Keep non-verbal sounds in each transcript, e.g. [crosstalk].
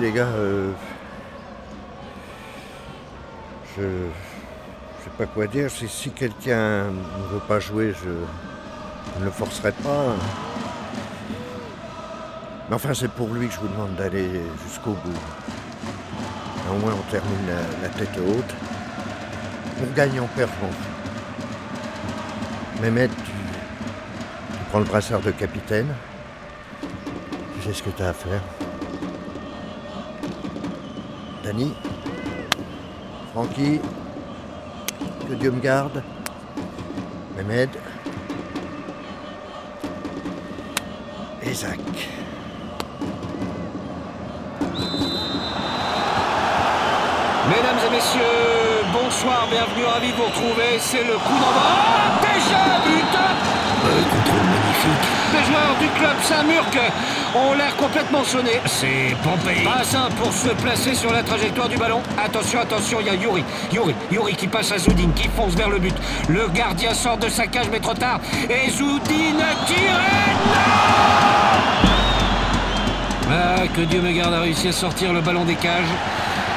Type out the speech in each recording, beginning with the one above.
les gars, euh, je sais pas quoi dire. Si, quelqu'un ne veut pas jouer, je, ne le forcerai pas. Mais enfin, c'est pour lui que je vous demande d'aller jusqu'au bout. Au moins, on termine la, tête haute. On gagne en perd, je m'en fous. Mehmet, tu, tu prends le brassard de capitaine. Tu sais ce que tu as à faire. Dany, Francky, que Dieu me garde. Mehmed. Et Zach. Mesdames et messieurs, bonsoir, bienvenue, ravi de vous retrouver. C'est le coup d'envoi. Ah, déjà, putain contrôle magnifique. Les joueurs du club Saint-Murc ont l'air complètement sonnés. C'est Pompéi. Pas simple pour se placer sur la trajectoire du ballon. Attention, attention, il y a Yuri. Yuri, Yuri qui passe à Zoudine, qui fonce vers le but. Le gardien sort de sa cage, mais trop tard. Et Zoudine tire. Ah, que Dieu me garde a réussi à sortir le ballon des cages.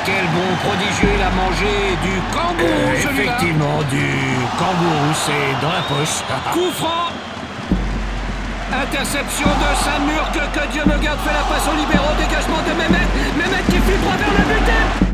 Quel bon prodigieux il a mangé du kangourou, Euh, effectivement, du kangourou, c'est dans la poche. Coup franc Interception de Saint-Murc, que Dieu me garde, fait la passe au libéraux, dégagement de Mehmet, Mehmet qui file droit vers le but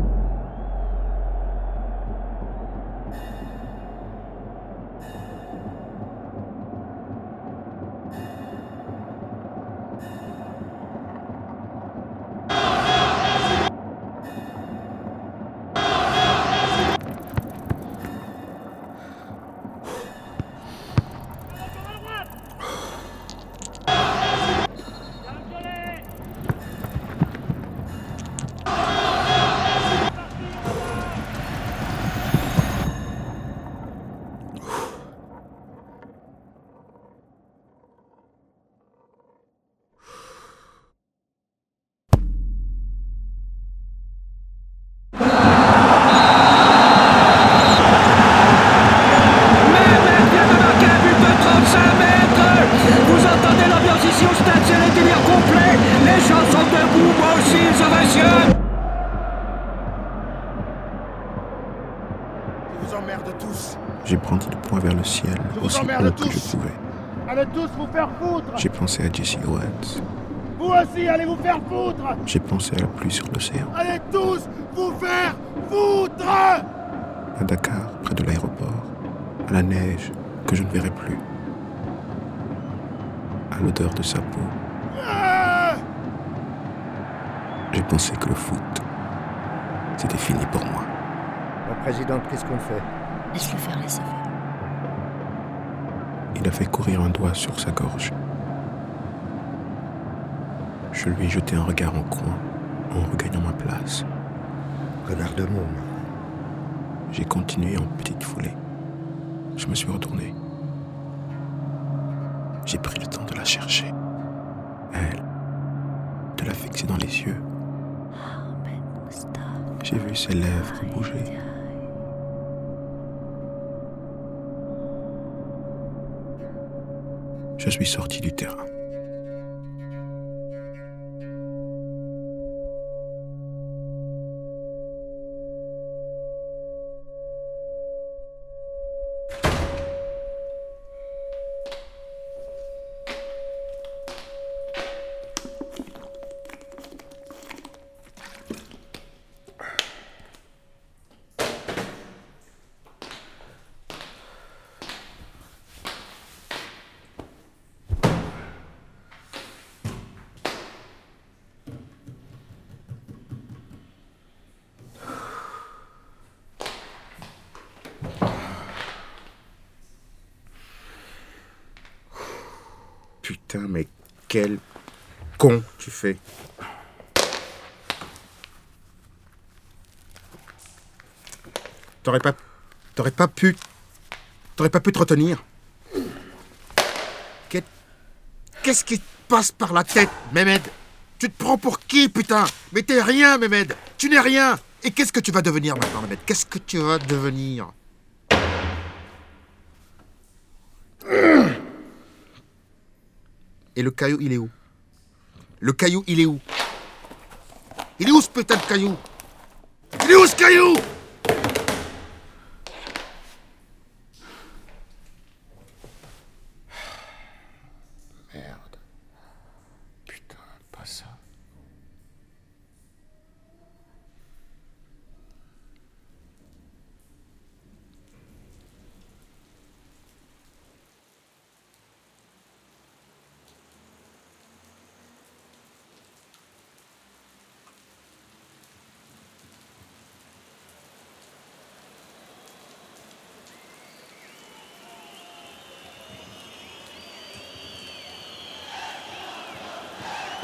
J'ai brandi le poing vers le ciel vous aussi haut que je pouvais. Allez tous vous faire foutre J'ai pensé à Jesse Owens. Vous aussi, allez vous faire foutre J'ai pensé à la pluie sur l'océan. Allez tous vous faire foutre À Dakar, près de l'aéroport. À la neige que je ne verrai plus. À l'odeur de sa peau. Ah J'ai pensé que le foot, c'était fini pour moi. La présidente, qu'est-ce qu'on fait? Laisse-le faire, laisse-le faire. Il a fait courir un doigt sur sa gorge. Je lui ai jeté un regard en coin en regagnant ma place. Connard de môme. J'ai continué en petite foulée. Je me suis retourné. J'ai pris le temps de la chercher. Elle. De la fixer dans les yeux. J'ai vu ses lèvres bouger. Je suis sorti du terrain. Putain, mais quel con tu fais. T'aurais pas. T'aurais pas pu. T'aurais pas pu te retenir. Qu'est- Qu'est-ce qui te passe par la tête, Mehmed? Tu te prends pour qui, putain? Mais t'es rien, Mehmed Tu n'es rien Et qu'est-ce que tu vas devenir maintenant, Mehmed? Qu'est-ce que tu vas devenir? Et le caillou, il est où? Le caillou, il est où? Il est où ce putain caillou? Il est où ce caillou Merde. Putain, pas ça.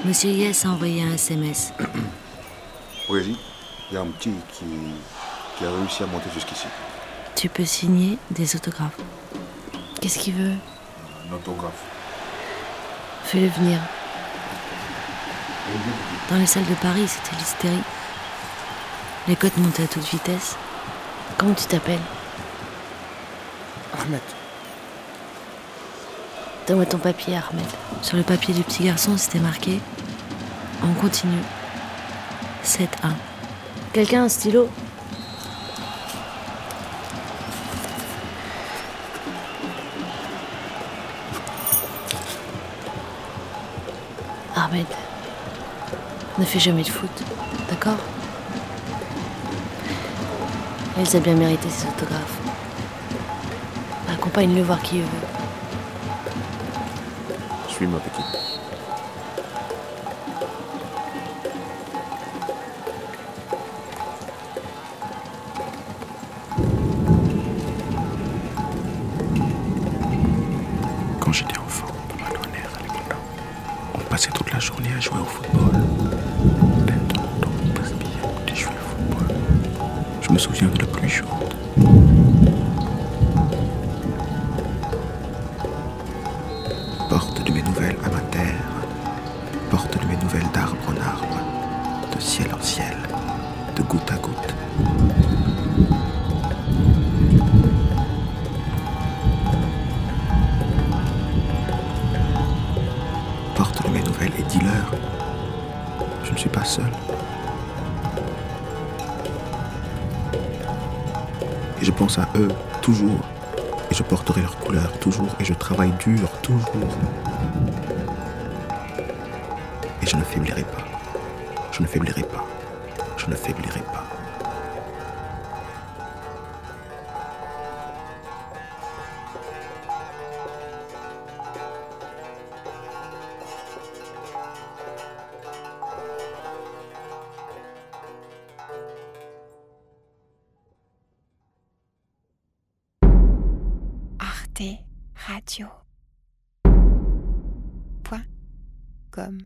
Monsieur Yes a envoyé un SMS. [clears throat] Oui, il y a un petit qui, qui a réussi à monter jusqu'ici. Tu peux signer des autographes. Qu'est-ce qu'il veut? Un autographe. Fais-le venir. Dans les salles de Paris, c'était l'hystérie. Les cotes montaient à toute vitesse. Comment tu t'appelles? Ahmed, Donne-moi ton papier, Ahmed. Sur le papier du petit garçon, c'était marqué On continue. 7-1. Quelqu'un a un stylo? Ahmed, ne fais jamais de foot, d'accord? Elle a bien mérité ses autographes. Accompagne-le voir qui il veut. Suis-moi, petit. Quand j'étais enfant. On passait toute la journée à jouer au football. De temps en temps, on passe bien écouter jouer au football. Je me souviens de la pluie chaude. Mes nouvelles d'arbre en arbre, de ciel en ciel, de goutte à goutte. Porte mes nouvelles et dis-leur, je ne suis pas seul. Et je pense à eux toujours. Et je porterai leur couleur toujours. Et je travaille dur toujours. Je ne faiblirai pas. Je ne faiblirai pas. Je ne faiblirai pas. Arte Radio. Point com.